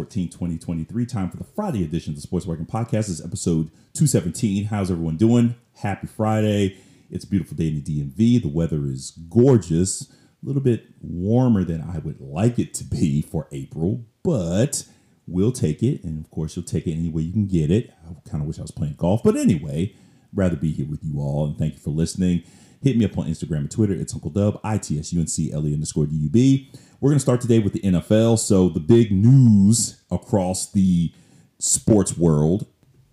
It's 14, 2023. Time for the Friday edition of the Sports Wagon Podcast. This is episode 217. How's everyone doing? Happy Friday. It's a beautiful day in the DMV. The weather is gorgeous. A little bit warmer than I would like it to be for April, but we'll take it. And of course, you'll take it any way you can get it. I kind of wish I was playing golf, but anyway, rather be here with you all. And thank you for listening. Hit me up on Instagram and Twitter. It's Uncle Dub, I T S U N C L E underscore D U B. We're going to start today with the NFL. So, the big news across the sports world,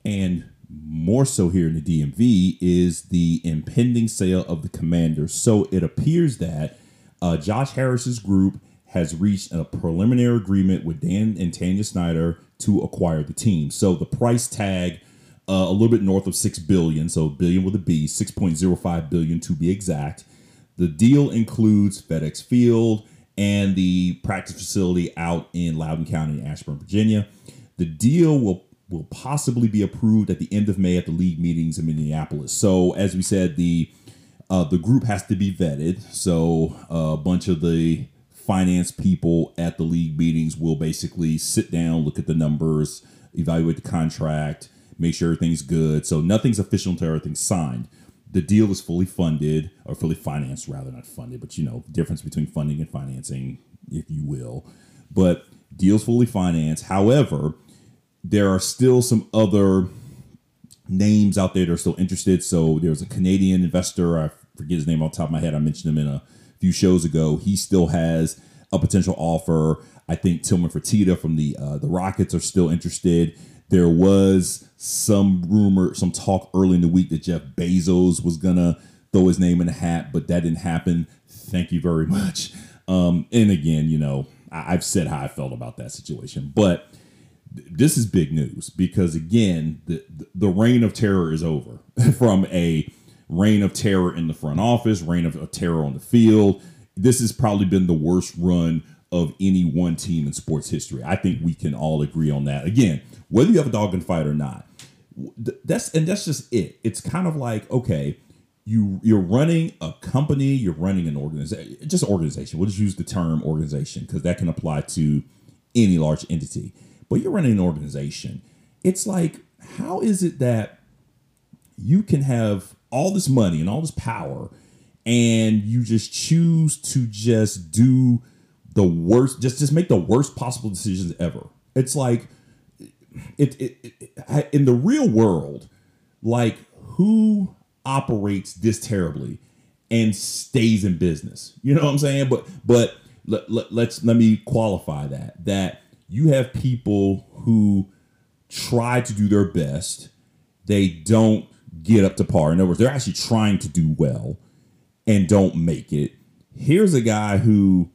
and more so here in the DMV, is the impending sale of the Commanders. So, it appears that uh, Josh Harris's group has reached a preliminary agreement with Dan and Tanya Snyder to acquire the team. So, the price tag. Uh, a little bit north of six billion, so billion with a B, six point zero five billion to be exact. The deal includes FedEx Field, and the practice facility out in Loudoun County, Ashburn, Virginia. The deal will will possibly be approved at the end of May at the league meetings in Minneapolis. So, as we said, the uh, the group has to be vetted. So, uh, a bunch of the finance people at the league meetings will basically sit down, look at the numbers, evaluate the contract, make sure everything's good. So, nothing's official until everything's signed the deal is fully funded or fully financed rather not funded but you know difference between funding and financing if you will. But deals fully financed. However there are still some other names out there that are still interested. So there's a canadian investor i forget his name off the top of my head i mentioned him in a few shows ago. He still has a potential offer. I think tillman fertitta from the uh, the rockets are still interested there was some rumor, some talk early in the week that Jeff Bezos was gonna throw his name in the hat, but that didn't happen. Thank you very much. Um, and again, you know, I- have said how I felt about that situation, but th- this is big news because again, the the reign of terror is over from a reign of terror in the front office, reign of terror on the field. This has probably been the worst run of any one team in sports history. I think we can all agree on that. Again, whether you have a dog in fight or not. That's and that's just it. It's kind of like okay, you you're running a company, you're running an organization, just organization. We'll just use the term organization because that can apply to any large entity. But you're running an organization. It's like how is it that you can have all this money and all this power and you just choose to just do the worst just just make the worst possible decisions ever it's like it, it, it, in the real world, like who operates this terribly and stays in business? You know what I'm saying? But but let, let, let's let me qualify that that you have people who try to do their best, they don't get up to par. In other words, they're actually trying to do well and don't make it. Here's a guy who,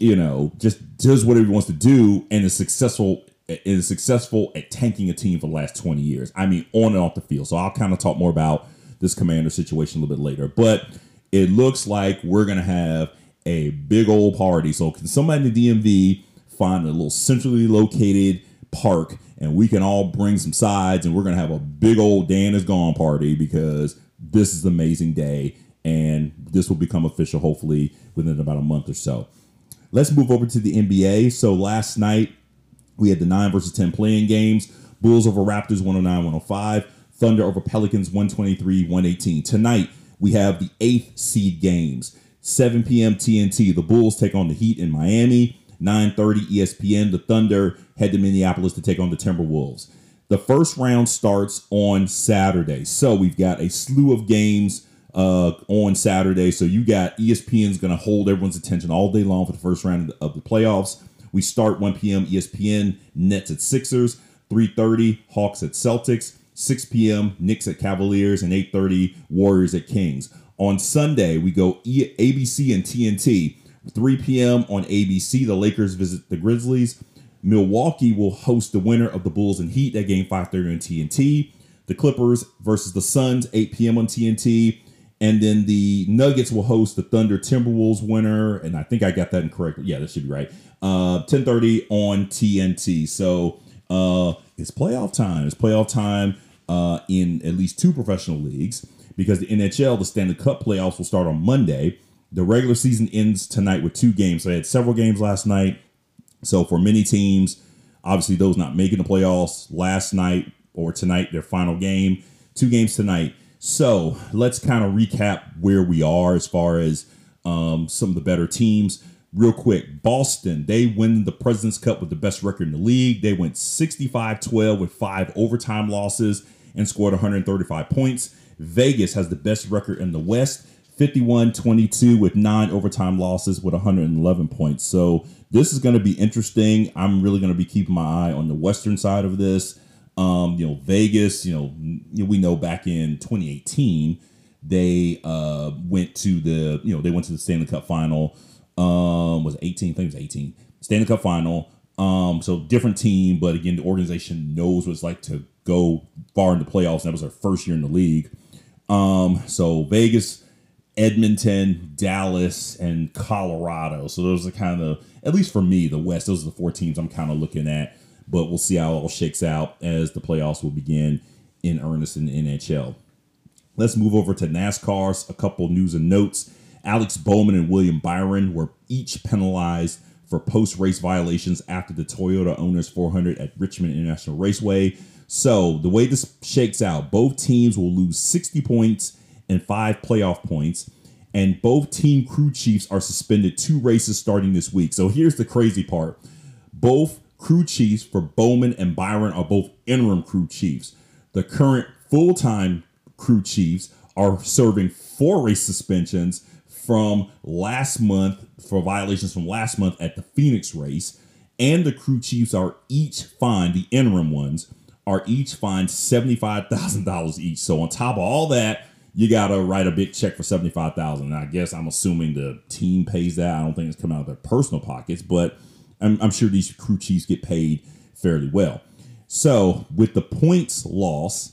you know, just does whatever he wants to do and is successful is successful at tanking a team for the last 20 years. I mean, on and off the field. So I'll kind of talk more about this commander situation a little bit later. But it looks like we're to have a big old party. So can somebody in the DMV find a little centrally located park and we can all bring some sides and we're to have a big old Dan is gone party because this is an amazing day and this will become official hopefully within about a month or so. Let's move over to the NBA. So last night we had the 9 versus 10 play-in games. Bulls over Raptors 109 105. Thunder over Pelicans 123 118. Tonight, we have the eighth seed games. 7 p.m. TNT. The Bulls take on the Heat in Miami. 9:30 ESPN. The Thunder head to Minneapolis to take on the Timberwolves. The first round starts on Saturday. So we've got a slew of games uh, on Saturday. So you got ESPN's going to hold everyone's attention all day long for the first round of the playoffs. We start 1 p.m. ESPN, Nets at Sixers, 3:30 Hawks at Celtics, 6 p.m. Knicks at Cavaliers, and 8:30 Warriors at Kings. On Sunday, we go e- ABC and TNT. 3 p.m. on ABC, the Lakers visit the Grizzlies. Milwaukee will host the winner of the Bulls and Heat at game 5:30 on TNT. The Clippers versus the Suns, 8 p.m. on TNT. And then the Nuggets will host the Thunder Timberwolves winner. And I think I got that incorrect. Yeah, that should be right. Uh, 1030 on TNT. So uh, it's playoff time. It's playoff time uh, in at least two professional leagues because the NHL, the Stanley Cup playoffs will start on Monday. The regular season ends tonight with two games. So I had several games last night. So for many teams, obviously those not making the playoffs last night or tonight, their final game, two games tonight. So let's kind of recap where we are as far as um, some of the better teams. Real quick, Boston, they win the President's Cup with the best record in the league. They went 65 12 with five overtime losses and scored 135 points. Vegas has the best record in the West, 51 22 with nine overtime losses with 111 points. So this is going to be interesting. I'm really going to be keeping my eye on the Western side of this. Um, you know, Vegas, you know, we know back in 2018, they uh, went to the, you know, they went to the Stanley Cup final. Um, was 18, I think it was 18. Stanley Cup final. Um, so different team, but again, the organization knows what it's like to go far in the playoffs. And that was their first year in the league. Um, so Vegas, Edmonton, Dallas, and Colorado. So those are kind of, at least for me, the West. Those are the four teams I'm kind of looking at but we'll see how it all shakes out as the playoffs will begin in earnest in the NHL. Let's move over to NASCAR's a couple news and notes. Alex Bowman and William Byron were each penalized for post race violations after the Toyota Owners 400 at Richmond International Raceway. So, the way this shakes out, both teams will lose 60 points and five playoff points, and both team crew chiefs are suspended two races starting this week. So, here's the crazy part both crew chiefs for Bowman and Byron are both interim crew chiefs. The current full time crew chiefs are serving four race suspensions from last month for violations from last month at the Phoenix race. And the crew chiefs are each fined, the interim ones are each fined $75,000 each. So on top of all that, you got to write a big check for 75000 And I guess I'm assuming the team pays that. I don't think it's coming out of their personal pockets, but I'm, I'm sure these crew chiefs get paid fairly well. So with the points loss,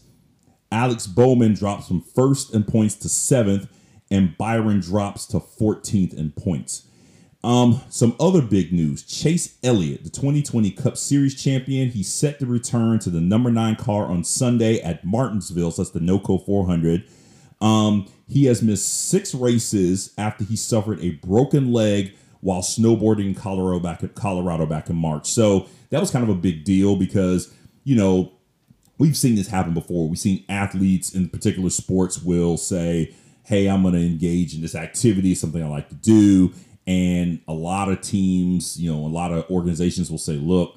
Alex Bowman drops from first in points to seventh, and Byron drops to 14th in points. Um, some other big news: Chase Elliott, the 2020 Cup Series champion, he's set to return to the number nine car on Sunday at Martinsville. So that's the NOCO 400. Um, he has missed six races after he suffered a broken leg while snowboarding in Colorado back at Colorado back in March. So that was kind of a big deal because, you know, we've seen this happen before. We've seen athletes in particular sports will say, Hey, I'm going to engage in this activity, something I like to do. And a lot of teams, you know, a lot of organizations will say, Look,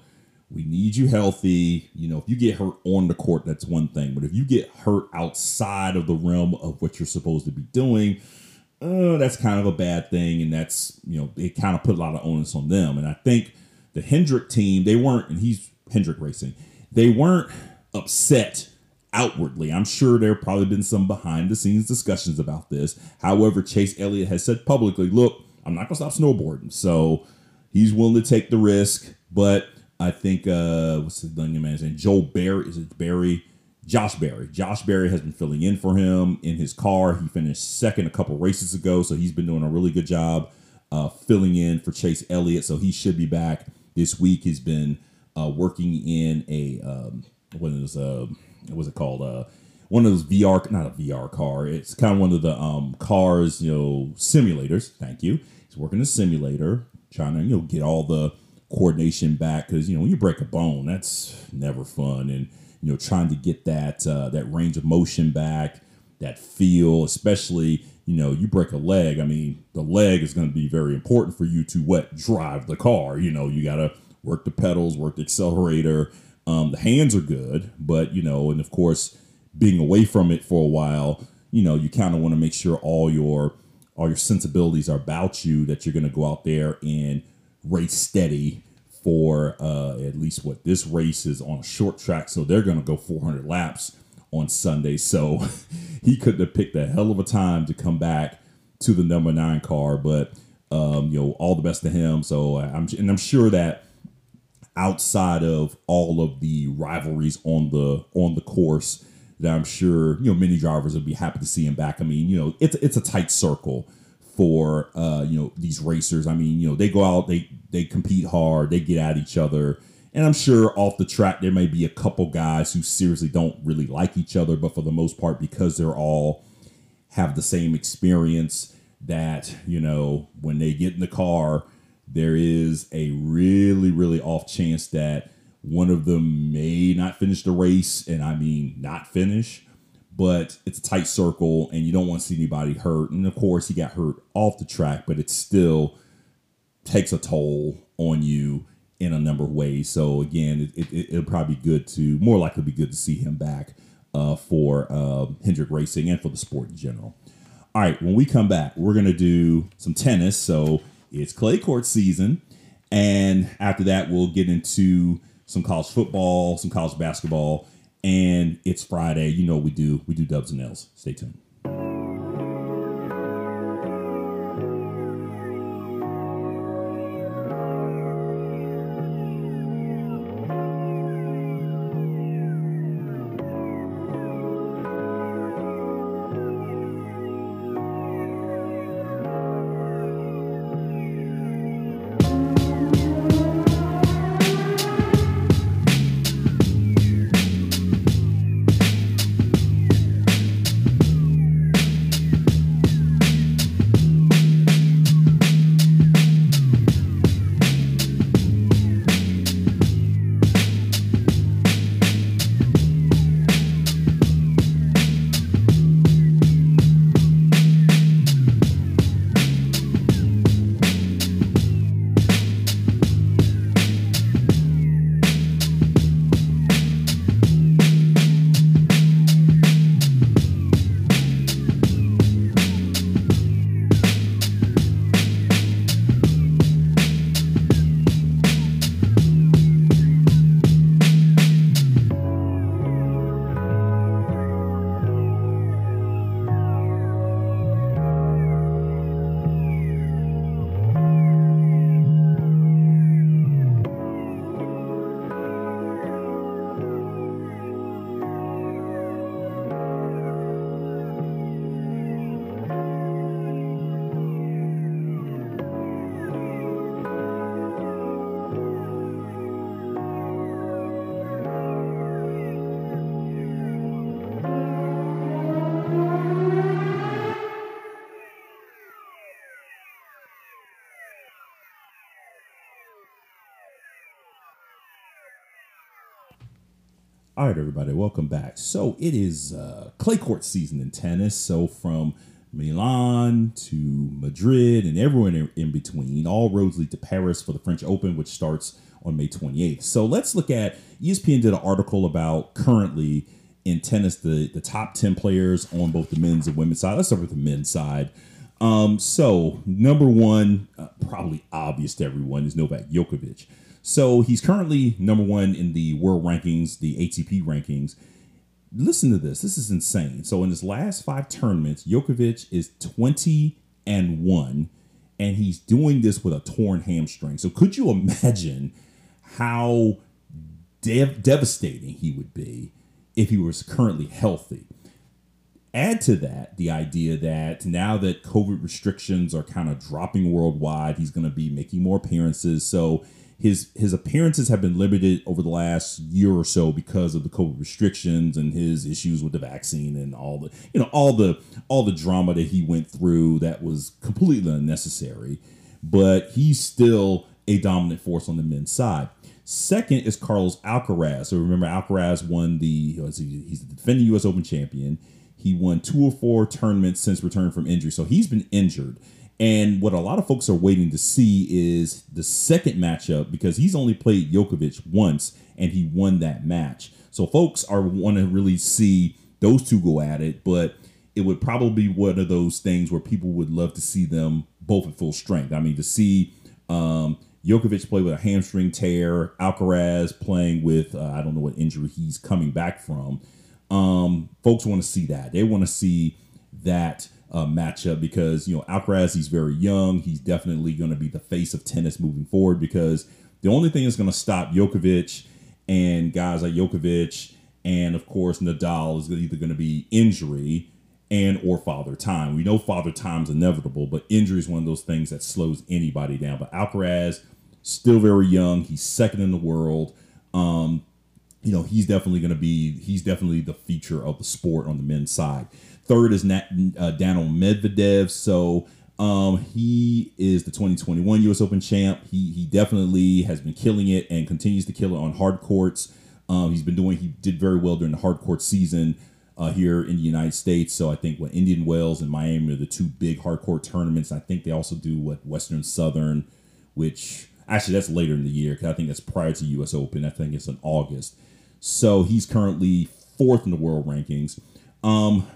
we need you healthy. You know, if you get hurt on the court, that's one thing. But if you get hurt outside of the realm of what you're supposed to be doing, oh, that's kind of a bad thing, and that's you know it kind of put a lot of onus on them. And I think the Hendrick team, they weren't, and he's Hendrick Racing, they weren't upset outwardly. I'm sure there probably been some behind the scenes discussions about this. However, Chase Elliott has said publicly, look, I'm not gonna stop snowboarding. So he's willing to take the risk, but I think uh what's the young man's name? Joel Berry is it Berry? Josh Berry. Josh Berry has been filling in for him in his car. He finished second a couple races ago, so he's been doing a really good job uh, filling in for Chase Elliott. So he should be back this week. He's been uh, working in a um, what is uh, what was it called? Uh, one of those VR, not a VR car. It's kind of one of the um, cars, you know, simulators. Thank you. He's working in a simulator, trying to you know get all the coordination back because you know when you break a bone, that's never fun and you know, trying to get that uh, that range of motion back, that feel, especially you know, you break a leg. I mean, the leg is going to be very important for you to what drive the car. You know, you got to work the pedals, work the accelerator. Um, the hands are good, but you know, and of course, being away from it for a while, you know, you kind of want to make sure all your all your sensibilities are about you that you're going to go out there and race steady for uh, at least what this race is on a short track, so they're going to go 400 laps on Sunday. So he couldn't have picked a hell of a time to come back to the number nine car, but um, you know, all the best to him. So I'm and I'm sure that outside of all of the rivalries on the on the course, that I'm sure you know many drivers would be happy to see him back. I mean, you know, it's it's a tight circle for uh, you know these racers. I mean, you know, they go out, they they compete hard, they get at each other. And I'm sure off the track there may be a couple guys who seriously don't really like each other, but for the most part, because they're all have the same experience, that you know when they get in the car, there is a really, really off chance that one of them may not finish the race, and I mean not finish, but it's a tight circle, and you don't want to see anybody hurt. And of course, he got hurt off the track, but it still takes a toll on you in a number of ways. So again, it, it, will probably be good to more likely be good to see him back uh, for uh, Hendrick Racing and for the sport in general. All right, when we come back, we're gonna do some tennis. So it's clay court season, and after that, we'll get into some college football, some college basketball, and it's Friday. You know we do. We do dubs and L's. Stay tuned. All right, everybody, welcome back. So it is uh, clay court season in tennis. So from Milan to Madrid and everyone in, between, all roads lead to Paris for the French Open, which starts on May 28th. So let's look at ESPN did an article about currently in tennis the the top 10 players on both the men's and women's side. Let's start with the men's side. Um, so number one, uh, probably obvious to everyone, is Novak Djokovic. So he's currently number one in the world rankings, the ATP rankings. Listen to this. This is insane. So in his last five tournaments, Djokovic is 20 and 1, and he's doing this with a torn hamstring. So could you imagine how dev- devastating he would be if he was currently healthy? Add to that the idea that now that COVID restrictions are kind of dropping worldwide, he's going to be making more appearances. So his his appearances have been limited over the last year or so because of the COVID restrictions and his issues with the vaccine and all the you know all the all the drama that he went through that was completely unnecessary. But he's still a dominant force on the men's side. Second is Carlos Alcaraz. So remember, Alcaraz won the he's the defending U.S. Open champion. He won two or four tournaments since return from injury, so he's been injured. And what a lot of folks are waiting to see is the second matchup because he's only played Djokovic once and he won that match. So folks are want to really see those two go at it, but it would probably be one of those things where people would love to see them both at full strength. I mean, to see um, play with a hamstring tear, Alcaraz playing with uh, I don't know what injury he's coming back from. Um, folks want to see that. They want to see that uh, matchup because you know Alcaraz he's very young. He's definitely going to be the face of tennis moving forward because the only thing that's going to stop Djokovic and guys like Djokovic and of course Nadal is either going to be injury and or father time. We know father time's inevitable, but injury is one of those things that slows anybody down. But Alcaraz still very young. He's second in the world. Um, you know, he's definitely going to be he's definitely the feature of the sport on the men's side. Third is Nat, uh, Daniil Medvedev. So Um, he is the 2021 U.S. Open champ. He he definitely has been killing it and continues to kill it on hard courts. Um, he's been doing. He did very well during the hard court season uh, here in the United States. So I think what Indian Wells and Miami are the two big hard court tournaments. I think they also do what Western Southern, which actually that's later in the year because I think that's prior to U.S. Open. I think it's in August. So he's currently fourth in the world rankings. Um,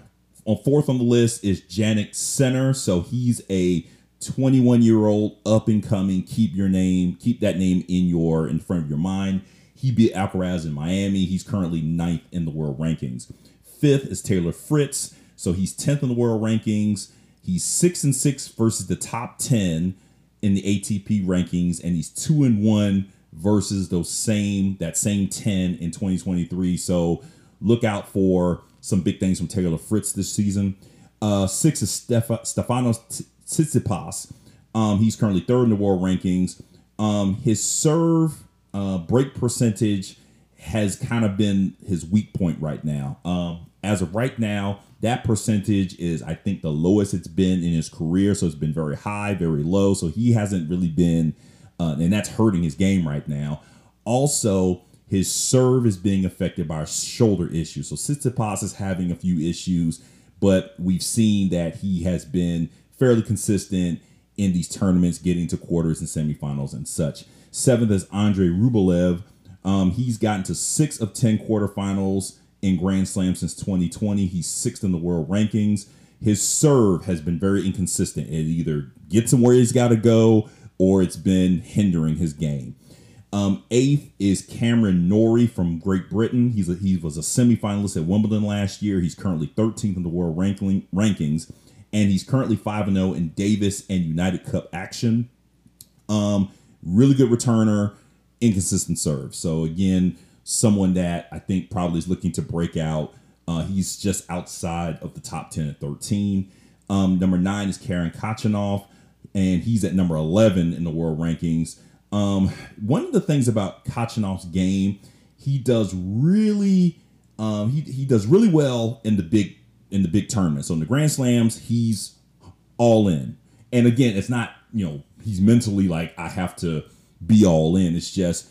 on fourth on the list is Jannik Sinner. So he's a 21 year old up and coming. Keep your name, keep that name in your in front of your mind. He beat Alcaraz in Miami. He's currently ninth in the world rankings. Fifth is Taylor Fritz. So he's 10th in the world rankings. He's six and six versus the top 10 in the ATP rankings, and he's two and one versus those same that same 10 in 2023. So look out for some big things from Taylor Fritz this season. Uh, six is Steph- Stefanos Tsitsipas. Um, he's currently third in the world rankings. Um, his serve uh, break percentage has kind of been his weak point right now. Um, as of right now, that percentage is, I think, the lowest it's been in his career. So it's been very high, very low. So he hasn't really been, uh, and that's hurting his game right now. Also, his serve is being affected by a shoulder issues. So Tsitsipas is having a few issues, but we've seen that he has been fairly consistent in these tournaments, getting to quarters and semifinals and such. Seventh is Andre Rublev. Um, he's gotten to six of 10 quarterfinals in Grand Slam since 2020. He's sixth in the world rankings. His serve has been very inconsistent. It either gets him where he's got to go or it's been hindering his game. Um, eighth is Cameron Norrie from Great Britain. He's a, he was a semifinalist at Wimbledon last year. He's currently 13th in the world ranking, rankings, and he's currently 5 0 in Davis and United Cup action. Um, really good returner, inconsistent serve. So, again, someone that I think probably is looking to break out. Uh, he's just outside of the top 10 at 13. Um, number nine is Karen Khachanov, and he's at number 11 in the world rankings. Um, one of the things about Khachanov's game, he does really, um, he, he does really well in the big in the big tournaments. So in the Grand Slams, he's all in. And again, it's not you know he's mentally like I have to be all in. It's just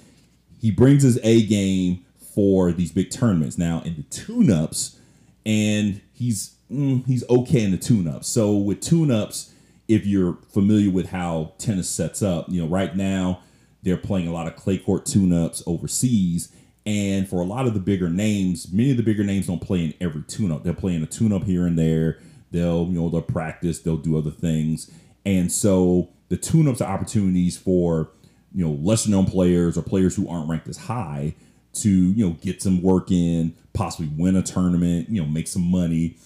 he brings his A game for these big tournaments. Now in the tune-ups, and he's mm, he's okay in the tune-ups. So with tune-ups, if you're familiar with how tennis sets up, you know right now they're playing a lot of clay court tune-ups overseas. And for a lot of the bigger names, many of the bigger names don't play in every tune-up. They're playing a tune-up here and there. They'll, you know, they'll practice, they'll do other things. And so the tune-ups are opportunities for, you know, lesser known players or players who aren't ranked as high to, you know, get some work in, possibly win a tournament, you know, make some money.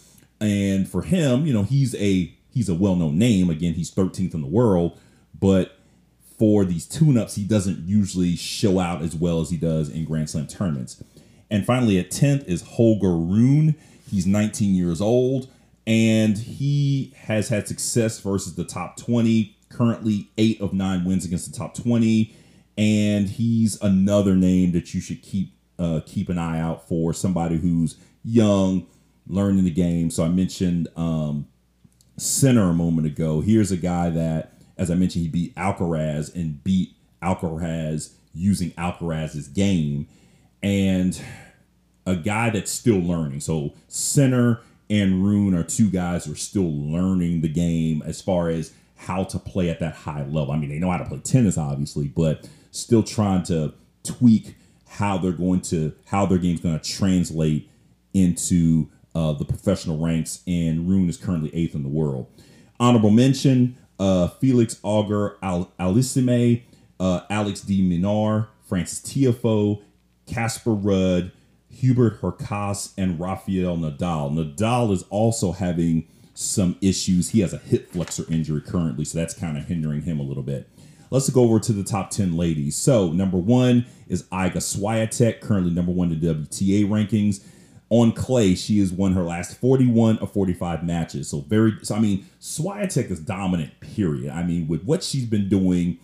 And for him, you know, he's a he's a well-known name. Again, he's 13th in the world, but for these tune-ups, he doesn't usually show out as well as he does in Grand Slam tournaments. And finally, at 10th is Holger Rune. He's 19 years old, and he has had success versus the top 20. Currently, eight of nine wins against the top 20, and he's another name that you should keep uh, keep an eye out for. Somebody who's young, learning the game. So I mentioned um, Sinner a moment ago. Here's a guy that as I mentioned, he beat Alcaraz and beat Alcaraz using Alcaraz's game, and a guy that's still learning. So Sinner and Rune are two guys who are still learning the game as far as how to play at that high level. I mean, they know how to play tennis, obviously, but still trying to tweak how they're going to how their game's going to translate into uh, the professional ranks. And Rune is currently eighth in the world. Honorable mention: uh, Felix Auger Al- Aliassime, uh, Alex de Minaur, Frances Tiafoe, Casper Ruud, Hubert Hurkacz, and Rafael Nadal. Nadal is also having some issues. He has a hip flexor injury currently, so that's kind of hindering him a little bit. Let's go over to the top 10 ladies. So, number one is Iga Swiatek, currently number one in WTA rankings on clay, she has won her last 41 of 45 matches. So very so I mean, Swiatek is dominant, period. I mean, with what she's been doing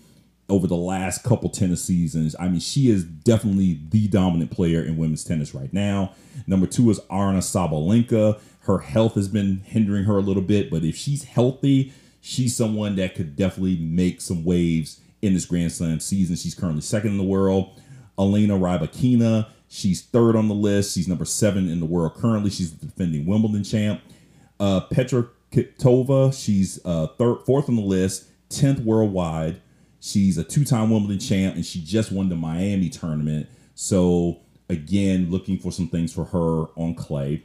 over the last couple tennis seasons, I mean, she is definitely the dominant player in women's tennis right now. Number two is Aryna Sabalenka. Her health has been hindering her a little bit, but if she's healthy, she's someone that could definitely make some waves in this Grand Slam season. She's currently second in the world. Elena Rybakina, she's third on the list. She's number seven in the world currently. She's the defending Wimbledon champ. Uh, Petra Kvitova, she's uh, third, fourth on the list, tenth worldwide. She's a two-time Wimbledon champ, and she just won the Miami tournament. So again, looking for some things for her on clay.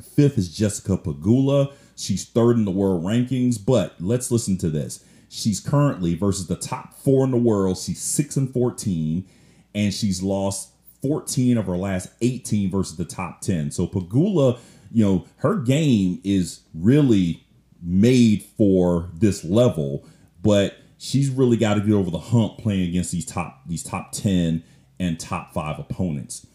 Fifth is Jessica Pegula. She's third in the world rankings, but let's listen to this. She's currently versus the top four in the world. She's six and fourteen, and she's lost 14 of her last 18 versus the top 10. So Pegula, you know, her game is really made for this level, but she's really got to get over the hump playing against these top these top 10 and top 5 opponents.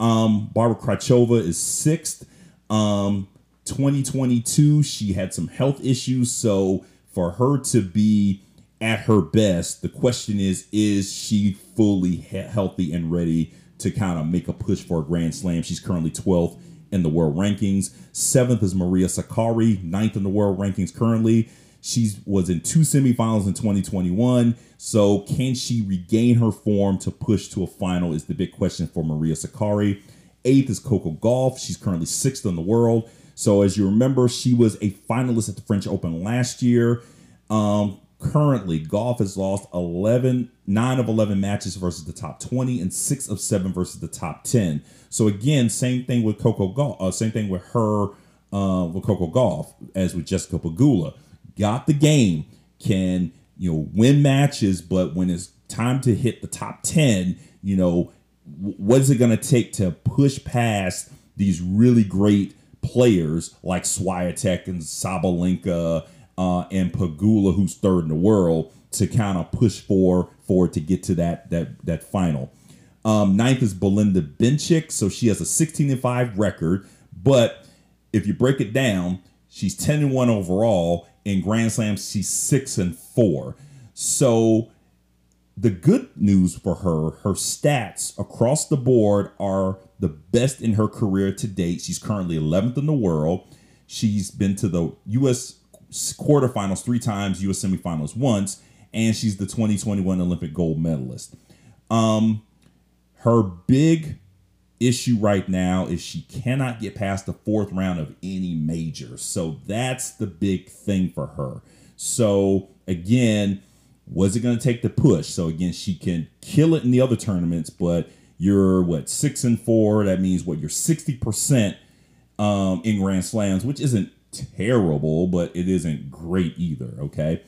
Um Barbora Krejcova is 6th. Um 2022 she had some health issues, so for her to be at her best, the question is is she fully he- healthy and ready to kind of make a push for a Grand Slam? She's currently 12th in the world rankings. Seventh is Maria Sakkari, ninth in the world rankings currently. She was in two semifinals in 2021. So, can she regain her form to push to a final? Is the big question for Maria Sakkari. Eighth is Coco Gauff. She's currently sixth in the world. So, as you remember, she was a finalist at the French Open last year. Um, currently, Gauff has lost 11, 9 of 11 matches versus the top 20 and 6 of 7 versus the top 10. So, again, same thing with Coco Gauff uh, same thing with her, uh, with Coco Gauff as with Jessica Pegula. Got the game, can, you know, win matches, but when it's time to hit the top 10, you know, what is it going to take to push past these really great players like Swiatek and Sabalenka uh, and Pegula, who's third in the world, to kind of push for forward to get to that that that final. Um, ninth is Belinda Bencic, so she has a 16 and five record, but if you break it down, she's 10 and one overall. In Grand Slams, she's six and four. So the good news for her, her stats across the board are the best in her career to date. She's currently 11th in the world. She's been to the U.S. quarterfinals three times, U.S. semifinals once, and she's the 2021 Olympic gold medalist. Um, her big issue right now is she cannot get past the fourth round of any major. So that's the big thing for her. So again, was it going to take the push? So again, she can kill it in the other tournaments, but you're what six and four. That means what you're sixty percent um, in Grand Slams, which isn't terrible, but it isn't great either. Okay.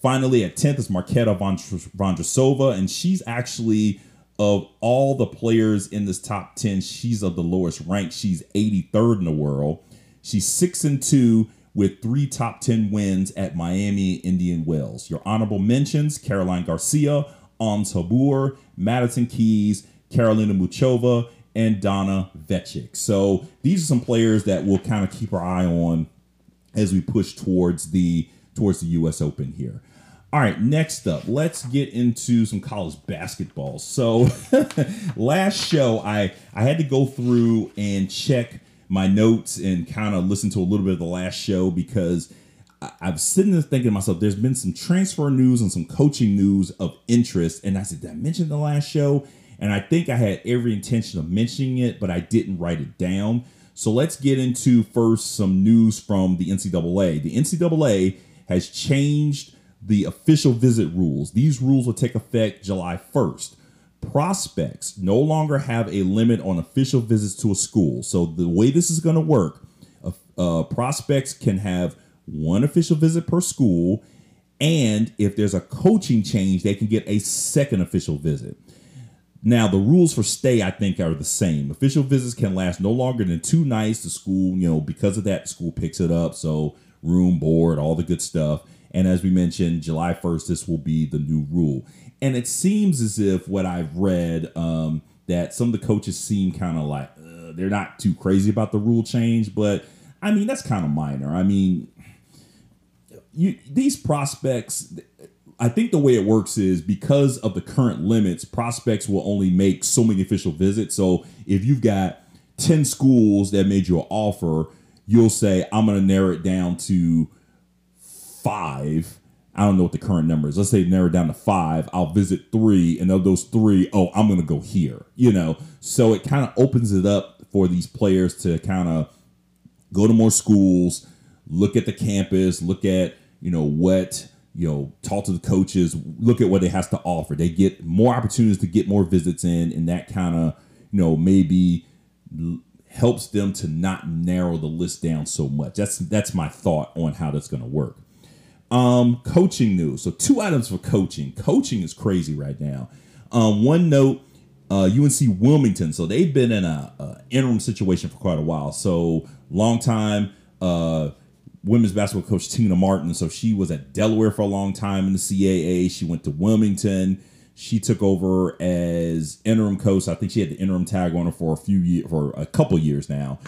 Finally, at tenth is Marketa Vondrousova, and she's actually of all the players in this top 10, she's of the lowest rank. She's 83rd in the world. She's 6 and 2 with three top 10 wins at Miami, Indian Wells. Your honorable mentions Caroline Garcia, Ons Jabeur, Madison Keys, Karolina Muchova, and Donna Vekic. So these are some players that we'll kind of keep our eye on as we push towards the towards the US Open here. All right, next up, let's get into some college basketball. So, last show, I I had to go through and check my notes and kind of listen to a little bit of the last show because I, I was sitting there thinking to myself, there's been some transfer news and some coaching news of interest, and I said, did I mention the last show? And I think I had every intention of mentioning it, but I didn't write it down. So let's get into first some news from the NCAA. The NCAA has changed the official visit rules. These rules will take effect July 1st. Prospects no longer have a limit on official visits to a school. So, the way this is going to work, uh, uh, prospects can have one official visit per school. And if there's a coaching change, they can get a second official visit. Now, the rules for stay, I think, are the same. Official visits can last no longer than two nights. The school, you know, because of that, the school picks it up. So, room, board, all the good stuff. And as we mentioned, July 1st, this will be the new rule. And it seems as if what I've read, um, that some of the coaches seem kind of like uh, they're not too crazy about the rule change, but I mean, that's kind of minor. I mean, you, these prospects, I think the way it works is because of the current limits, prospects will only make so many official visits. So if you've got 10 schools that made you an offer, you'll say, I'm going to narrow it down to five. I don't know what the current number is. Let's say narrow down to five. I'll visit three, and of those three, oh, I'm to go here. You know, so it kind of opens it up for these players to kind of go to more schools, look at the campus, look at you know what you know, talk to the coaches, look at what it has to offer. They get more opportunities to get more visits in, and that kind of you know maybe helps them to not narrow the list down so much. That's that's my thought on how that's going to work. Um, coaching news. So two items for coaching. Coaching is crazy right now. Um, one note. Uh, UNC Wilmington. So they've been in a, a, interim situation for quite a while. So long time uh, women's basketball coach Tina Martin. So she was at Delaware for a long time in the CAA. She went to Wilmington. She took over as interim coach. I think she had the interim tag on her for a few years, for a couple years now.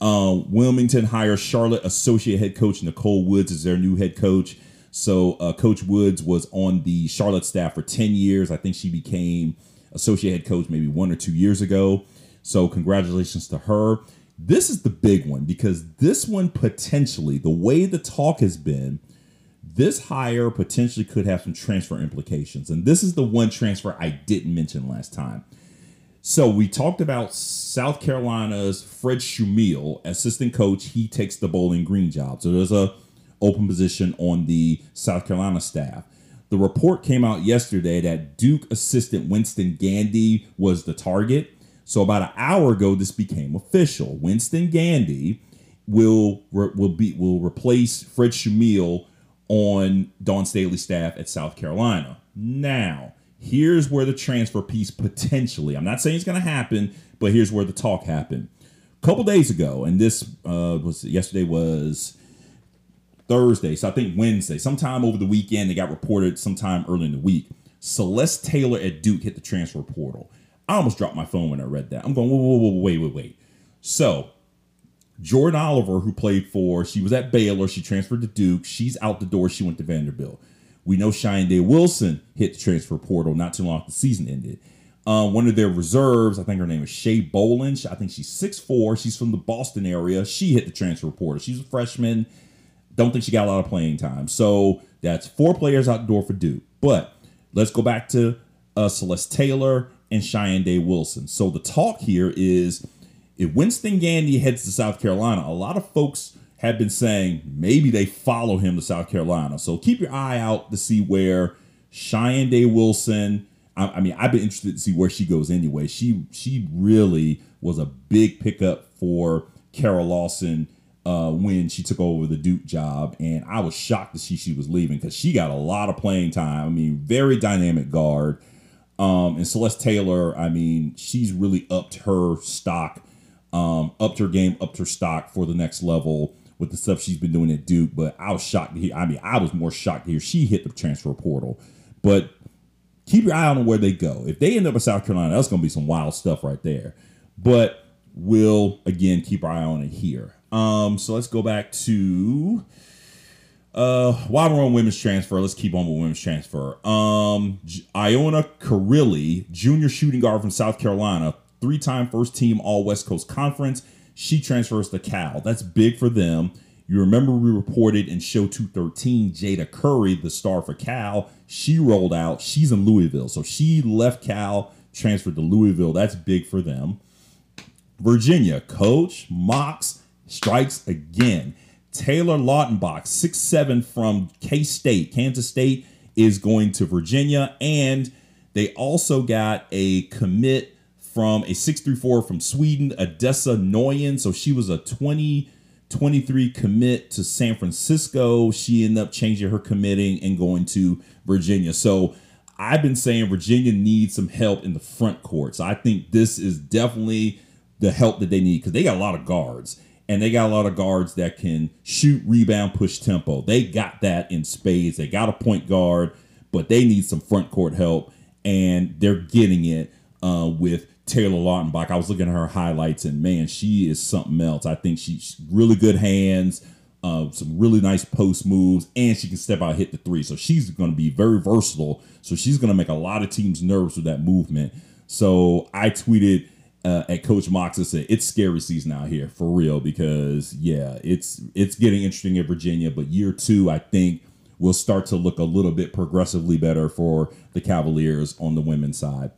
Uh, Wilmington hires Charlotte associate head coach Nicole Woods as their new head coach. So uh, Coach Woods was on the Charlotte staff for 10 years. I think she became associate head coach maybe one or two years ago. So congratulations to her. This is the big one because this one potentially, the way the talk has been, this hire potentially could have some transfer implications. And this is the one transfer I didn't mention last time. So we talked about South Carolina's Fred Chmiel, assistant coach. He takes the Bowling Green job. So there's a open position on the South Carolina staff. The report came out yesterday that Duke assistant Winston Gandy was the target. So about an hour ago, this became official. Winston Gandy will will be will replace Fred Chmiel on Dawn Staley's staff at South Carolina. Now, here's where the transfer piece potentially, I'm not saying it's going to happen, but here's where the talk happened. A couple days ago, and this uh, was yesterday was Thursday, so I think Wednesday, sometime over the weekend, they got reported sometime early in the week. Celeste Taylor at Duke hit the transfer portal. I almost dropped my phone when I read that. I'm going, whoa, whoa, whoa, wait, wait, wait. So Jordyn Oliver, who played for, she was at Baylor. She transferred to Duke. She's out the door. She went to Vanderbilt. We know Shayeann Day Wilson hit the transfer portal not too long after the season ended. Um, one of their reserves, I think her name is Shay Bollin. I think she's 6'4. She's from the Boston area. She hit the transfer portal. She's a freshman. Don't think she got a lot of playing time. So that's four players out the door for Duke. But let's go back to uh, Celeste Taylor and Shayeann Day Wilson. So the talk here is if Winston Gandy heads to South Carolina, a lot of folks have been saying maybe they follow him to South Carolina. So keep your eye out to see where Shayeann Day Wilson. I, I mean, I've been interested to see where she goes anyway. She she really was a big pickup for Kara Lawson uh, when she took over the Duke job, and I was shocked to see she was leaving because she got a lot of playing time. I mean, very dynamic guard. Um, and Celeste Taylor, I mean, she's really upped her stock um, upped her game, upped her stock for the next level with the stuff she's been doing at Duke. But I was shocked to hear. I mean, I was more shocked to hear she hit the transfer portal. But keep your eye on where they go. If they end up in South Carolina, that's going to be some wild stuff right there. But we'll again keep our eye on it here. Um, so let's go back to uh while we're on women's transfer, let's keep on with women's transfer. Um Iona Carilli, junior shooting guard from South Carolina, three time first team All West Coast Conference. She transfers to Cal. That's big for them. You remember we reported in show 213, Jayda Curry, the star for Cal, she rolled out. She's in Louisville. So she left Cal, transferred to Louisville. That's big for them. Virginia, coach Mox strikes again. Taylor Lauterbach, six seven from K State, Kansas State, is going to Virginia. And they also got a commit from a 634 from Sweden, Odessa Noyen. So she was a 2023 commit to San Francisco. She ended up changing her committing and going to Virginia. So I've been saying Virginia needs some help in the front court. So I think this is definitely the help that they need because they got a lot of guards and they got a lot of guards that can shoot, rebound, push tempo. They got that in spades. They got a point guard, but they need some front court help, and they're getting it uh, with Taylor Lauterbach. I was looking at her highlights, and man, she is something else. I think she's really good hands, uh, some really nice post moves, and she can step out, hit the three. So she's going to be very versatile. So she's going to make a lot of teams nervous with that movement. So I tweeted uh, at Coach Mox said it's scary season out here for real because yeah, it's it's getting interesting in Virginia. But year two, I think will start to look a little bit progressively better for the Cavaliers on the women's side.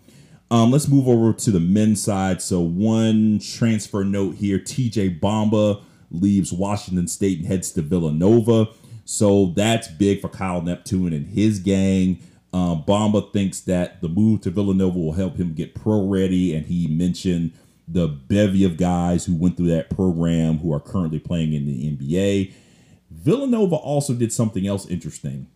Um, let's move over to the men's side. So, one transfer note here TJ Bamba leaves Washington State and heads to Villanova. So, that's big for Kyle Neptune and his gang. Um, Bamba thinks that the move to Villanova will help him get pro ready, and he mentioned the bevy of guys who went through that program who are currently playing in the NBA. Villanova also did something else interesting.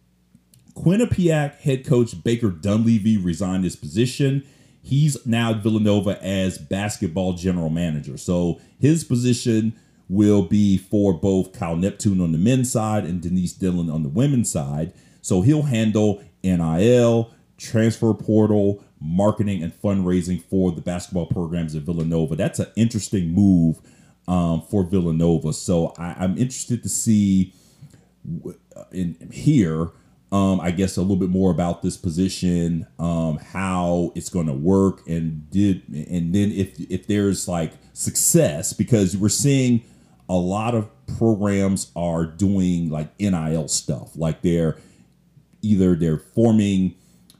Quinnipiac head coach Baker Dunleavy resigned his position. He's now at Villanova as basketball general manager. So his position will be for both Kyle Neptune on the men's side and Denise Dillon on the women's side. So he'll handle NIL, transfer portal, marketing, and fundraising for the basketball programs at Villanova. That's an interesting move um, for Villanova. So I, am interested to see in here. Um, I guess a little bit more about this position, um, how it's going to work, and did and then if if there's like success because we're seeing a lot of programs are doing like NIL stuff, like they're either they're forming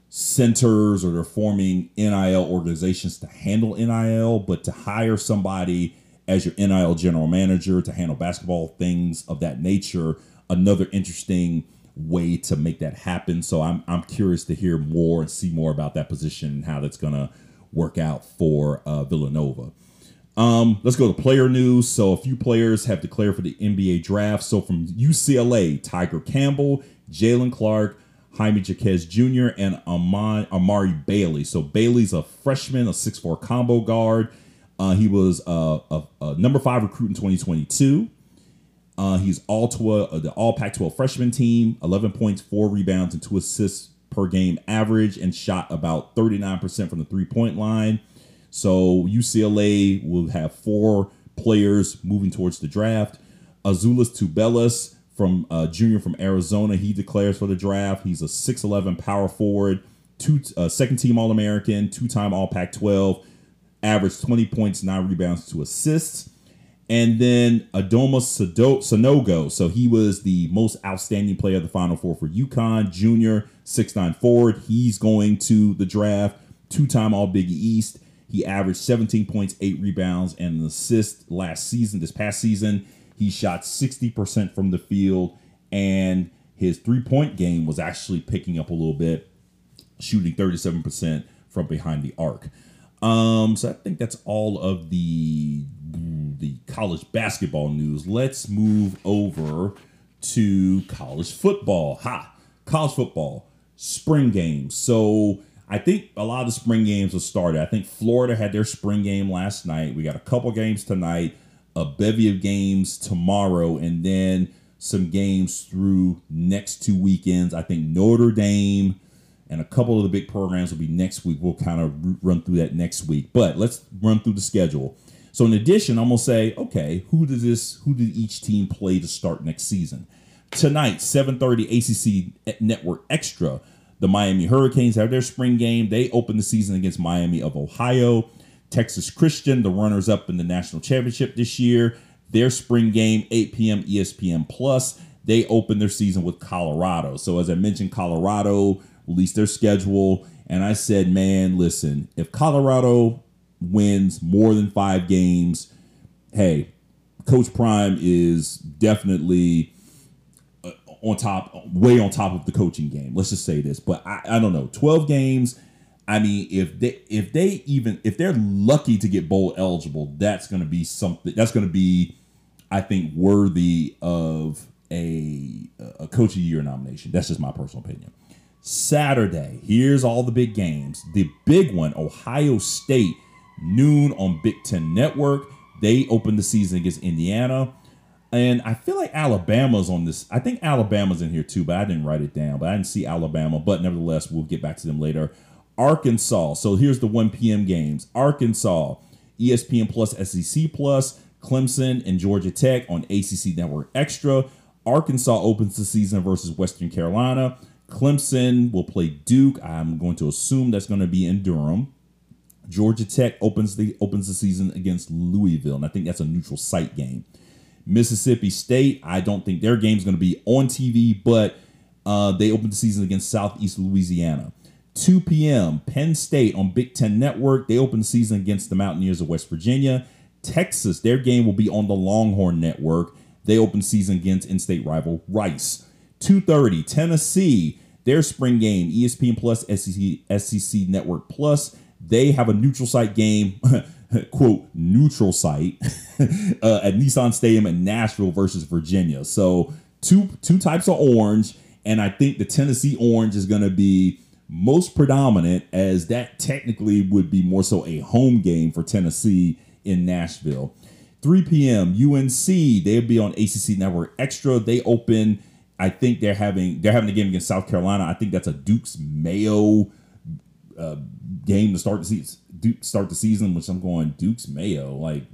centers or they're forming NIL organizations to handle NIL, but to hire somebody as your NIL general manager to handle basketball things of that nature, another interesting way to make that happen. So I'm I'm curious to hear more and see more about that position and how that's gonna work out for uh, Villanova. Um, let's go to player news. So a few players have declared for the NBA draft. So from UCLA, Tiger Campbell, Jalen Clark, Jaime Jaquez Jr., and Amari Bailey. So Bailey's a freshman, a 6'4 combo guard. Uh, he was uh, a, a, number five recruit in 2022. Uh, he's all 12, uh, the all Pac 12 freshman team, 11 points, four rebounds, and two assists per game average, and shot about 39% from the three point line. So UCLA will have four players moving towards the draft. Azuolas Tubelis from uh, junior from Arizona. He declares for the draft. He's a 6'11 power forward, two uh, second team All American, two time All Pac 12, averaged 20 points, nine rebounds, two assists. And then Adama Sanogo. So he was the most outstanding player of the Final Four for UConn, junior, 6'9 forward. He's going to the draft, two time All Big East. He averaged 17 points, eight rebounds, and an assist last season, this past season. He shot 60% from the field, and his three point game was actually picking up a little bit, shooting 37% from behind the arc. Um, so I think that's all of the the college basketball news. Let's move over to college football. Ha! College football spring games. So I think a lot of the spring games have started. I think Florida had their spring game last night. We got a couple games tonight a bevy of games tomorrow, and then some games through next two weekends. I think Notre Dame and a couple of the big programs will be next week. We'll kind of run through that next week. But let's run through the schedule. So in addition, I'm gonna say, okay, who does this? Who did each team play to start next season? Tonight, 7:30 ACC Network Extra. The Miami Hurricanes have their spring game. They open the season against Miami of Ohio. Texas Christian, the runners up in the national championship this year. Their spring game, 8 p.m. ESPN Plus. They open their season with Colorado. So, as I mentioned, Colorado released their schedule. And I said, man, listen, if Colorado wins more than five games, hey, Coach Prime is definitely uh, on top, way on top of the coaching game. Let's just say this. But I, I don't know. 12 games I mean, if they if they even if they're lucky to get bowl eligible, that's going to be something. That's going to be, I think, worthy of a a coach of the year nomination. That's just my personal opinion. Saturday, here's all the big games. The big one, Ohio State, noon on Big Ten Network. They open the season against Indiana. And I feel like Alabama's on this. I think Alabama's in here too, but I didn't write it down. But I didn't see Alabama. But nevertheless, we'll get back to them later. Arkansas. So here's the 1 p.m. games Arkansas, ESPN Plus, SEC Plus, Clemson, and Georgia Tech on ACC Network Extra. Arkansas opens the season versus Western Carolina. Clemson will play Duke. I'm going to assume that's going to be in Durham. Georgia Tech opens the opens the season against Louisville, and I think that's a neutral site game. Mississippi State, I don't think their game is going to be on TV, but Uh, they opened the season against Southeast Louisiana. 2 p.m. Penn State on Big Ten Network. They open season against the Mountaineers of West Virginia. Texas, their game will be on the Longhorn Network. They open season against in-state rival Rice. 2:30 Tennessee, their spring game, ESPN Plus, SEC, SEC Network Plus. They have a neutral site game, quote neutral site uh, at Nissan Stadium in Nashville versus Virginia. So two two types of orange, and I think the Tennessee orange is going to be most predominant as that technically would be more so a home game for Tennessee in Nashville. 3 p.m. UNC, they'll be on ACC Network Extra. They open, I think they're having they're having a game against South Carolina. I think that's a Duke's Mayo uh, game to start the season. Duke start the season, which I'm going Duke's Mayo. Like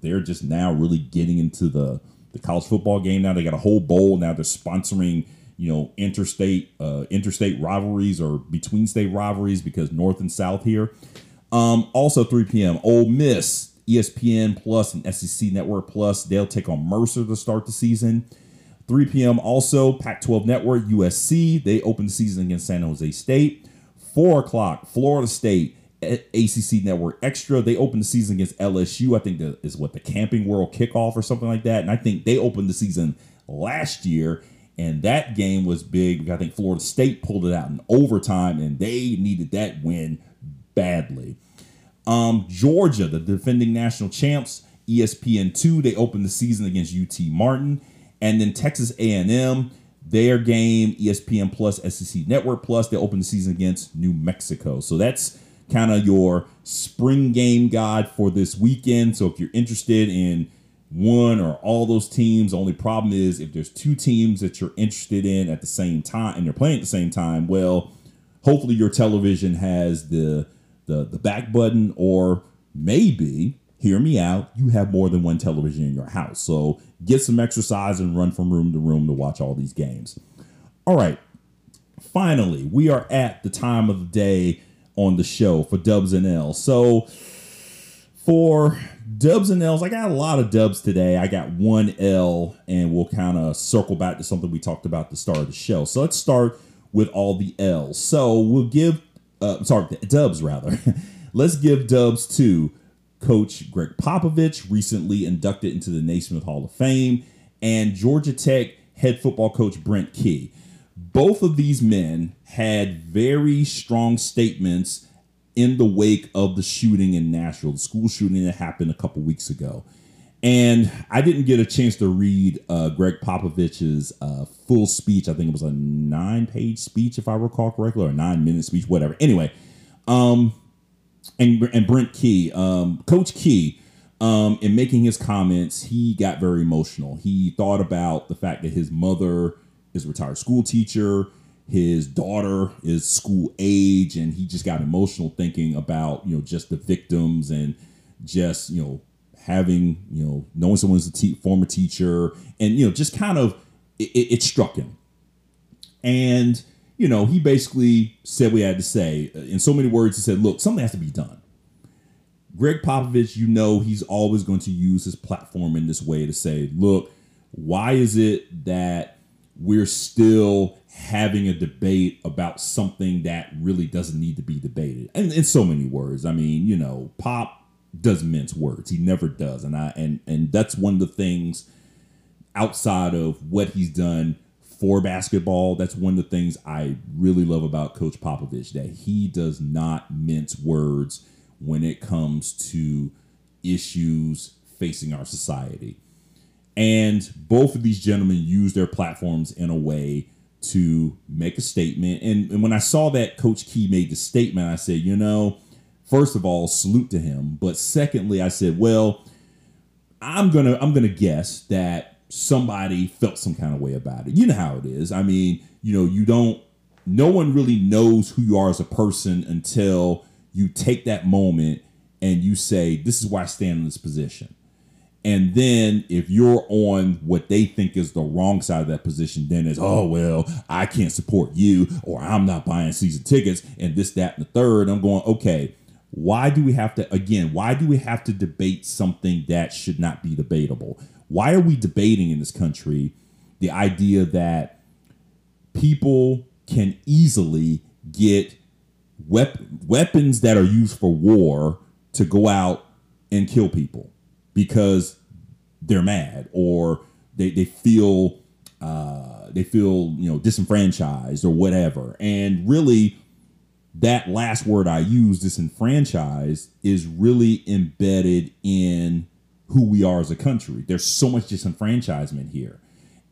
they're just now really getting into the the college football game now. They got a whole bowl now. They're sponsoring you know interstate uh, interstate rivalries or between state rivalries because North and South here. Um, also 3 p.m. Ole Miss, ESPN Plus and SEC Network Plus. They'll take on Mercer to start the season. 3 p.m. Also Pac-12 Network USC. They open the season against San Jose State. 4 o'clock Florida State ACC Network Extra. They open the season against LSU. I think that is what the Camping World kickoff or something like that. And I think they opened the season last year and that game was big. I think Florida State pulled it out in overtime, and they needed that win badly. Um, Georgia, the defending national champs, ESPN two, they opened the season against UT Martin, and then Texas A&M, their game, ESPN Plus, SEC Network Plus, they opened the season against New Mexico. So that's kind of your spring game guide for this weekend. So if you're interested in one or all those teams. The only problem is if there's two teams that you're interested in at the same time and they're playing at the same time, well, hopefully your television has the the the back button or maybe hear me out, you have more than one television in your house. So get some exercise and run from room to room to watch all these games. All right. Finally, we are at the time of the day on the show for Dubs and L. So for dubs and L's, I got a lot of dubs today. I got one L, and we'll kind of circle back to something we talked about the start of the show. So let's start with all the L's. So we'll give, uh, sorry, dubs rather. let's give dubs to Coach Gregg Popovich, recently inducted into the Naismith Hall of Fame, and Georgia Tech head football coach Brent Key. Both of these men had very strong statements in the wake of the shooting in Nashville, the school shooting that happened a couple weeks ago. And I didn't get a chance to read uh, Gregg Popovich's uh, full speech. I think it was a nine page speech, if I recall correctly, or a nine minute speech, whatever. Anyway, um, and, and Brent Key, um, Coach Key, um, in making his comments, he got very emotional. He thought about the fact that his mother is a retired school teacher his daughter is school age and he just got emotional thinking about you know just the victims and just you know having you know knowing someone's a te- former teacher. And you know just kind of it, it, struck him. And you know he basically said we had to say. Uh, in so many words he said look something has to be done. Gregg popovich you know he's always going to use his platform in this way to say look why is it that we're still having a debate about something that really doesn't need to be debated. And in so many words, I mean, you know, Pop doesn't mince words. He never does. And I and and that's one of the things outside of what he's done for basketball, that's one of the things I really love about Coach Popovich that he does not mince words when it comes to issues facing our society. And both of these gentlemen use their platforms in a way to make a statement. And, and when I saw that Coach Key made the statement, I said, you know, first of all, salute to him. But secondly, I said, well, I'm gonna I'm gonna guess that somebody felt some kind of way about it. You know how it is. I mean, you know, you don't no one really knows who you are as a person until you take that moment and you say, This is why I stand in this position. And then if you're on what they think is the wrong side of that position, then it's, oh, well, I can't support you or I'm not buying season tickets and this, that, and the third. I'm going, okay, why do we have to, again, why do we have to debate something that should not be debatable? Why are we debating in this country the idea that people can easily get wep- weapons that are used for war to go out and kill people because they're mad or they, they feel uh, they feel you know disenfranchised or whatever. And really that last word i use disenfranchised is really embedded in who we are as a country. There's so much disenfranchisement here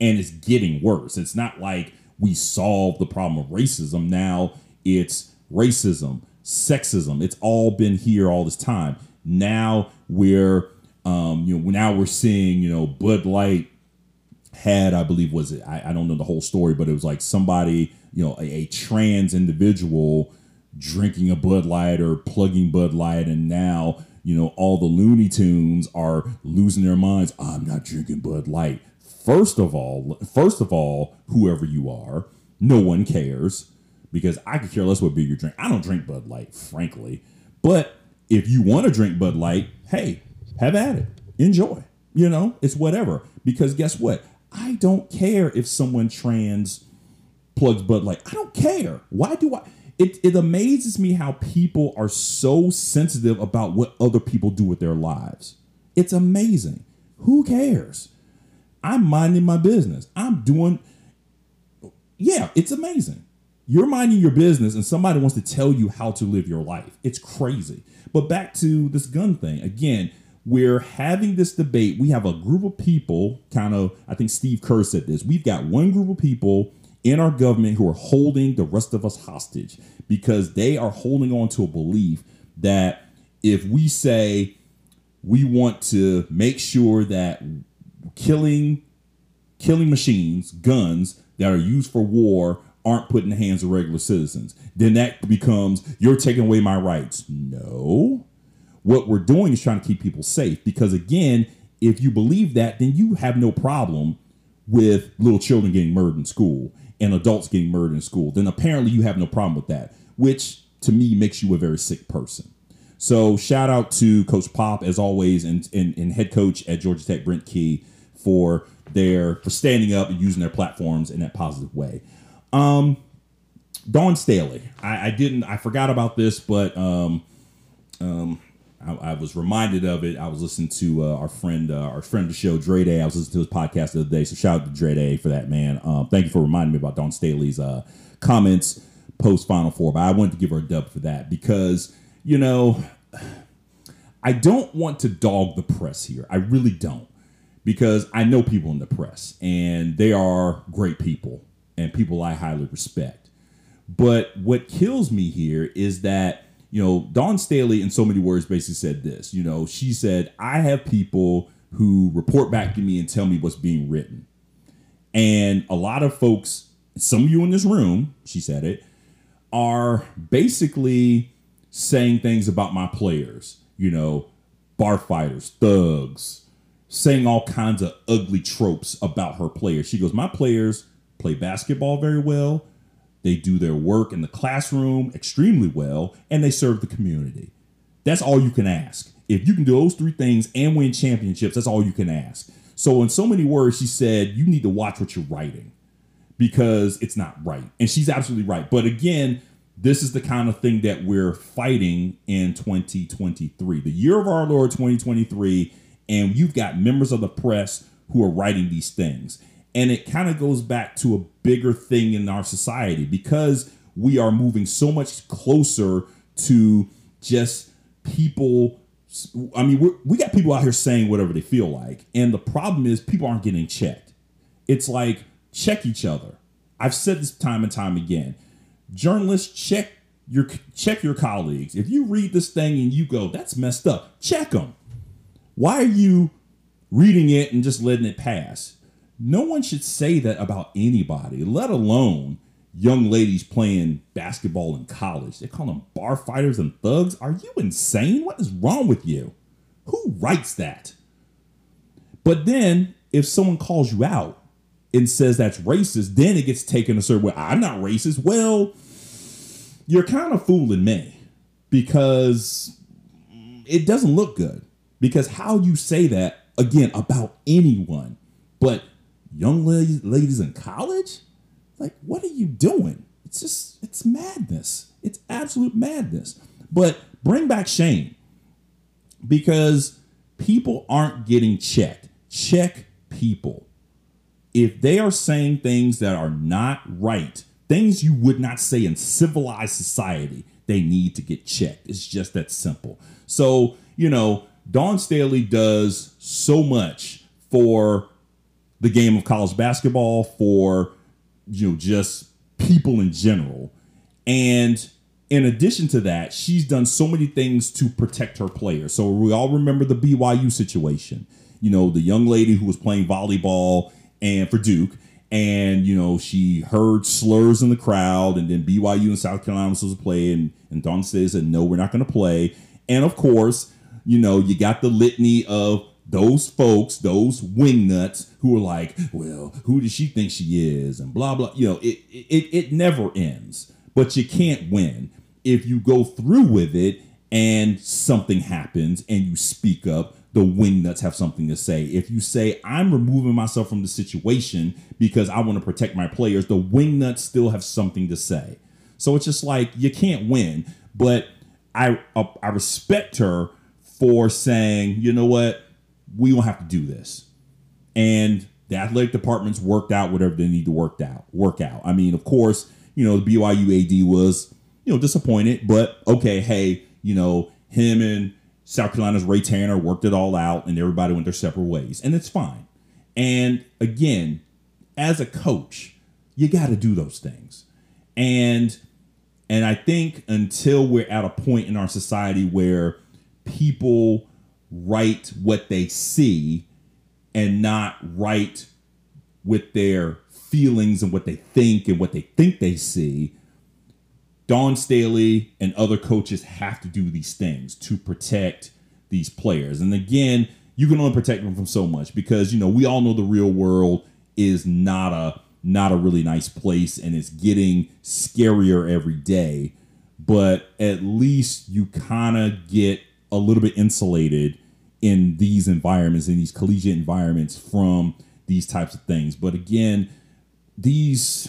and it's getting worse. It's not like we solved the problem of racism. Now it's racism sexism. It's all been here all this time. Now we're um, you know now we're seeing you know bud light had, I believe, was it? I, I, don't know the whole story, but it was like somebody, you know, a, a, trans individual drinking a Bud Light or plugging Bud Light, and now, you know, all the Looney Tunes are losing their minds. I'm not drinking Bud Light. First of all, first of all, whoever you are, no one cares because I could care less what beer you drink. I don't drink Bud Light, frankly. But if you want to drink Bud Light, hey, have at it. Enjoy. You know, it's whatever. Because guess what? I don't care if someone trans plugs Bud Light. I don't care. Why do I? It, it amazes me how people are so sensitive about what other people do with their lives. It's amazing. Who cares? I'm minding my business. I'm doing, yeah, it's amazing. You're minding your business and somebody wants to tell you how to live your life. It's crazy. But back to this gun thing. Again, we're having this debate. We have a group of people, kind of, I think Steve Kerr said this. We've got one group of people in our government who are holding the rest of us hostage because they are holding on to a belief that if we say we want to make sure that killing killing machines, guns that are used for war aren't put in the hands of regular citizens, then that becomes you're taking away my rights. No. What we're doing is trying to keep people safe because, again, if you believe that, then you have no problem with little children getting murdered in school and adults getting murdered in school. Then apparently you have no problem with that, which to me makes you a very sick person. So shout out to Coach Pop as always, and, and, and head coach at Georgia Tech, Brent Key, for their for standing up and using their platforms in that positive way. Um, Dawn Staley, I, I didn't, I forgot about this, but um, um, I, I, was reminded of it. I was listening to uh, our friend, uh, our friend of the show, Dre Day. I was listening to his podcast the other day. So shout out to Dre Day for that, man. Um, thank you for reminding me about Dawn Staley's uh, comments post Final Four. But I wanted to give her a dub for that because you know I don't want to dog the press here. I really don't because I know people in the press and they are great people and people I highly respect. But what kills me here is that you know, Dawn Staley, in so many words, basically said this. You know, she said, I have people who report back to me and tell me what's being written. And a lot of folks, some of you in this room, she said it, are basically saying things about my players, you know, bar fighters, thugs, saying all kinds of ugly tropes about her players. She goes, My players play basketball very well. They do their work in the classroom extremely well, and they serve the community. That's all you can ask. If you can do those three things and win championships, that's all you can ask. So, in so many words, she said, You need to watch what you're writing because it's not right. And she's absolutely right. But again, this is the kind of thing that we're fighting in 2023, the year of our Lord 2023. And you've got members of the press who are writing these things. And it kind of goes back to a bigger thing in our society because we are moving so much closer to just people. I mean, we got people out here saying whatever they feel like. And the problem is, people aren't getting checked. It's like, check each other. I've said this time and time again. Journalists, check your check your colleagues. If you read this thing and you go, "That's messed up," check them. Why are you reading it and just letting it pass? No one should say that about anybody, let alone young ladies playing basketball in college. They call them bar fighters and thugs. Are you insane? What is wrong with you? Who writes that? But then, if someone calls you out and says that's racist, then it gets taken a certain way. I'm not racist. Well, you're kind of fooling me because it doesn't look good. Because how you say that, again, about anyone, but young ladies, ladies in college? Like, what are you doing? It's just, it's madness. It's absolute madness. But bring back shame because people aren't getting checked. Check people. If they are saying things that are not right, things you would not say in civilized society, they need to get checked. It's just that simple. So, you know, Dawn Staley does so much for the game of college basketball, for, you know, just people in general. And in addition to that, she's done so many things to protect her players. So we all remember the BYU situation. You know, the young lady who was playing volleyball and for Duke, and you know she heard slurs in the crowd, and then BYU and South Carolina was supposed to play, and and Dawn says, said, "No, we're not going to play." And of course, you know, you got the litany of those folks, those wingnuts who are like, well, who does she think she is? And blah, blah. You know, it, it, it never ends, but you can't win. If you go through with it and something happens and you speak up, the wingnuts have something to say. If you say, I'm removing myself from the situation because I want to protect my players, the wingnuts still have something to say. So it's just like, you can't win. But I, uh, I respect her for saying, you know what, we don't have to do this. And the athletic department's worked out whatever they need to work out. Work out. I mean, of course, you know, the BYU AD was, you know, disappointed, but okay, hey, you know, him and South Carolina's Ray Tanner worked it all out and everybody went their separate ways. And it's fine. And again, as a coach, you got to do those things. And and I think until we're at a point in our society where people write what they see and not write with their feelings and what they think and what they think they see, Dawn Staley and other coaches have to do these things to protect these players. And again, you can only protect them from so much because you know we all know the real world is not a not a really nice place and it's getting scarier every day. But at least you kind of get a little bit insulated in these environments, in these collegiate environments from these types of things. But again, these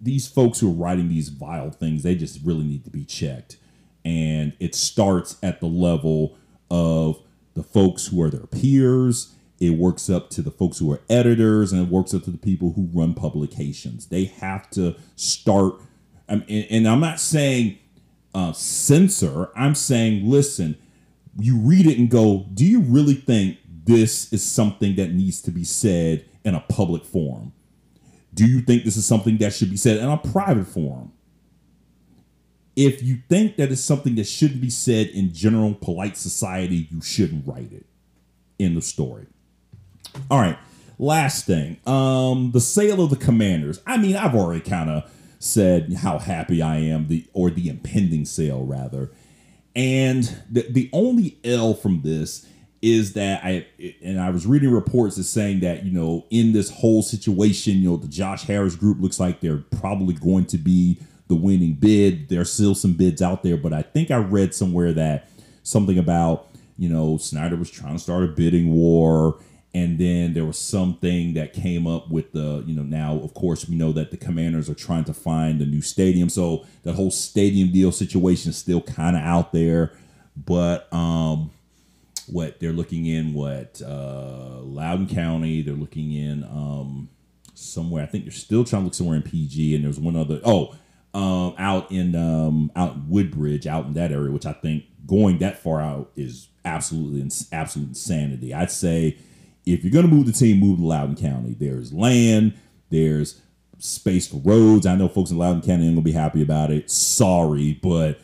these folks who are writing these vile things, they just really need to be checked. And it starts at the level of the folks who are their peers. It works up to the folks who are editors, and it works up to the people who run publications. They have to start. and, I'm not saying uh, censor. I'm saying, listen, you read it and go, do you really think this is something that needs to be said in a public forum? Do you think this is something that should be said in a private forum? If you think that it's something that shouldn't be said in general polite society, you shouldn't write it. in the story. All right. Last thing. Um, the sale of the commanders. I mean, I've already kind of said how happy I am, the or the impending sale rather. And the the only L from this is that I and I was reading reports as saying that you know in this whole situation, you know, the Josh Harris group looks like they're probably going to be the winning bid. There's still some bids out there, but I think I read somewhere that something about you know Snyder was trying to start a bidding war and then there was something that came up with the you know now of course we know that the commanders are trying to find a new stadium. So that whole stadium deal situation is still kind of out there. But um what they're looking in what uh loudoun county they're looking in um somewhere i think they're still trying to look somewhere in pg and there's one other oh um out in um out in woodbridge out in that area which i think going that far out is absolutely absolute insanity. I'd say if you're going to move the team, move to Loudoun County. There's land, there's space for roads. I know folks in Loudoun County ain't going to be happy about it. Sorry, but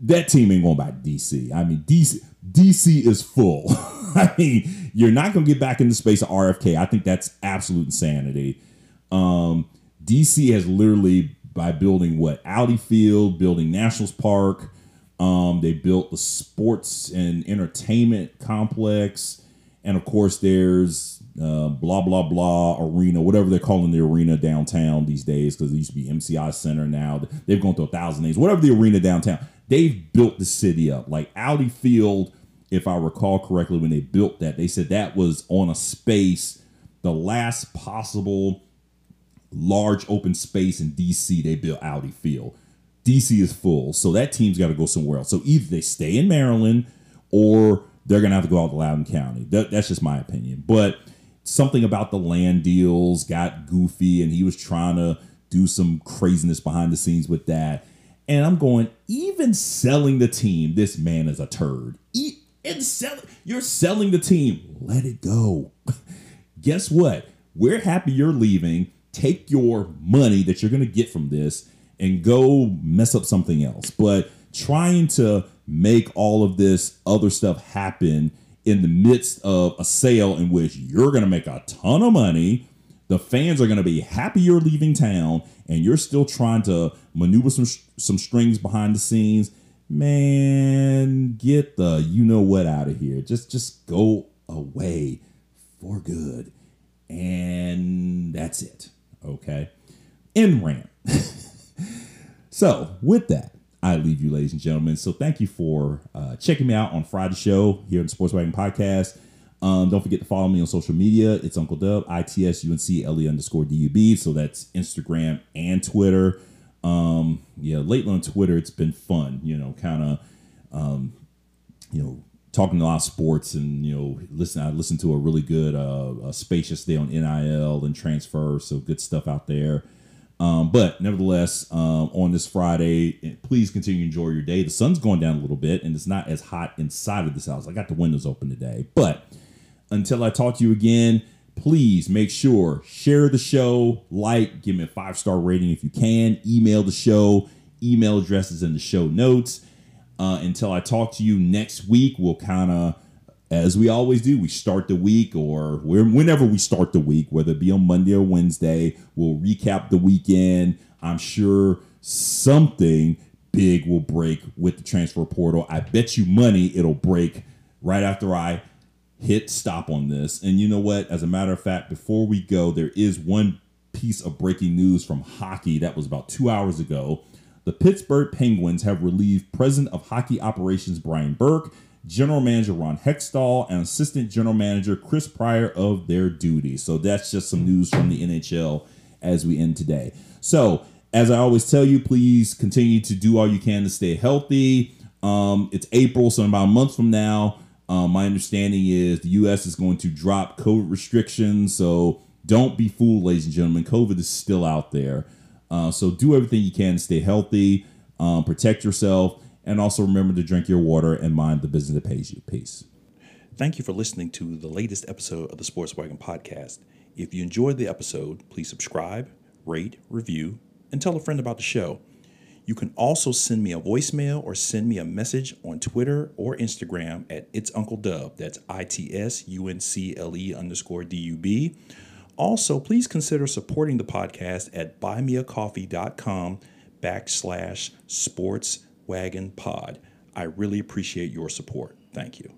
that team ain't going back to DC. I mean, DC DC is full. I mean, you're not going to get back in the space of RFK. I think that's absolute insanity. Um, DC has literally by building what Audi Field, building Nationals Park. Um, they built the sports and entertainment complex. And of course, there's uh, blah blah blah arena, whatever they're calling the arena downtown these days, because it used to be MCI Center. Now they've gone through a thousand names. Whatever the arena downtown, they've built the city up. Like Audi Field, if I recall correctly, when they built that, they said that was on a space, the last possible large open space in DC. They built Audi Field. DC is full, so that team's got to go somewhere else. So either they stay in Maryland or they're going to have to go out to Loudoun County. That, that's just my opinion. But something about the land deals got goofy, and he was trying to do some craziness behind the scenes with that. And I'm going, even selling the team, this man is a turd. And sell, you're selling the team. Let it go. Guess what? We're happy you're leaving. Take your money that you're going to get from this and go mess up something else. But trying to make all of this other stuff happen in the midst of a sale in which you're going to make a ton of money, the fans are going to be happy you're leaving town, and you're still trying to maneuver some some strings behind the scenes. Man, get the you know what out of here. Just just go away for good. And that's it. Okay. End rant. so with that, I leave you, ladies and gentlemen. So thank you for uh, checking me out on Friday show here on the Sports Wagon Podcast. Um, don't forget to follow me on social media. It's Uncle Dub, ITS UNC LE underscore DUB. So that's Instagram and Twitter. Um, yeah, lately on Twitter, it's been fun, you know, kind of, um, you know, talking a lot of sports and, you know, listen, I listened to a really good, uh, spacious day on NIL and transfer. So good stuff out there. Um, but nevertheless, um, on this Friday, eh, please continue to enjoy your day. The sun's going down a little bit and it's not as hot inside of this house. I got the windows open today. But until I talk to you again, please make sure share the show, like, give me a five star rating if you can, email the show, email addresses in the show notes. Uh, until I talk to you next week, we'll kind of as we always do, we start the week or whenever we start the week, whether it be on Monday or Wednesday, we'll recap the weekend. I'm sure something big will break with the transfer portal. I bet you money it'll break right after I hit stop on this. And you know what? As a matter of fact, before we go, there is one piece of breaking news from hockey that was about two hours ago. The Pittsburgh Penguins have relieved President of Hockey Operations Brian Burke General Manager Ron Hextall, and Assistant General Manager Chris Pryor of their duties. So that's just some news from the NHL as we end today. So, as I always tell you, please continue to do all you can to stay healthy. Um, it's April, so in about a month from now, um, my understanding is the U.S. is going to drop COVID restrictions. So don't be fooled, ladies and gentlemen. COVID is still out there. Uh, so do everything you can to stay healthy, um, protect yourself. And also remember to drink your water and mind the business that pays you. Peace. Thank you for listening to the latest episode of the Sports Wagon Podcast. If you enjoyed the episode, please subscribe, rate, review, and tell a friend about the show. You can also send me a voicemail or send me a message on Twitter or Instagram at It's Uncle Dub. That's I T S U N C L E underscore D U B. Also, please consider supporting the podcast at buymeacoffee.com backslash sports Wagon Pod. I really appreciate your support. Thank you.